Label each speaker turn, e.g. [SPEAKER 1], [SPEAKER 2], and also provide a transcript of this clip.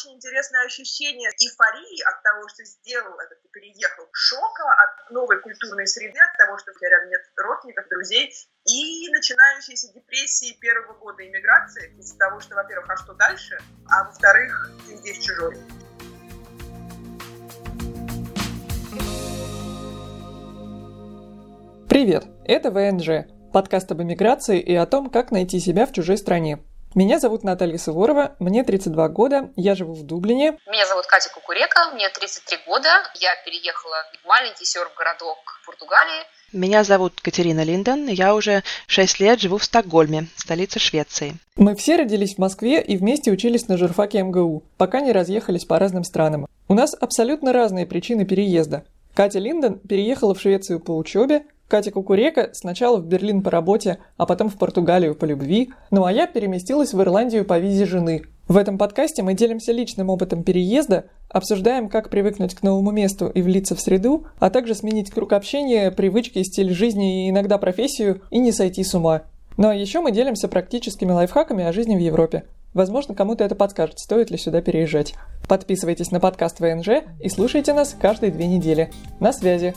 [SPEAKER 1] очень интересное ощущение эйфории от того, что сделал это, ты переехал, шока от новой культурной среды, от того, что у тебя рядом нет родственников, друзей, и начинающейся депрессии первого года иммиграции из-за того, что, во-первых, а что дальше, а во-вторых, ты здесь чужой.
[SPEAKER 2] Привет, это ВНЖ, подкаст об эмиграции и о том, как найти себя в чужой стране. Меня зовут Наталья Суворова, мне 32 года, я живу в Дублине.
[SPEAKER 3] Меня зовут Катя Кукурека, мне 33 года, я переехала в маленький серф-городок в Португалии.
[SPEAKER 4] Меня зовут Катерина Линден, я уже 6 лет живу в Стокгольме, столице Швеции.
[SPEAKER 2] Мы все родились в Москве и вместе учились на журфаке МГУ, пока не разъехались по разным странам. У нас абсолютно разные причины переезда. Катя Линден переехала в Швецию по учебе, Катя Кукурека сначала в Берлин по работе, а потом в Португалию по любви, ну а я переместилась в Ирландию по визе жены. В этом подкасте мы делимся личным опытом переезда, обсуждаем, как привыкнуть к новому месту и влиться в среду, а также сменить круг общения, привычки, стиль жизни и иногда профессию и не сойти с ума. Ну а еще мы делимся практическими лайфхаками о жизни в Европе. Возможно, кому-то это подскажет, стоит ли сюда переезжать. Подписывайтесь на подкаст ВНЖ и слушайте нас каждые две недели. На связи!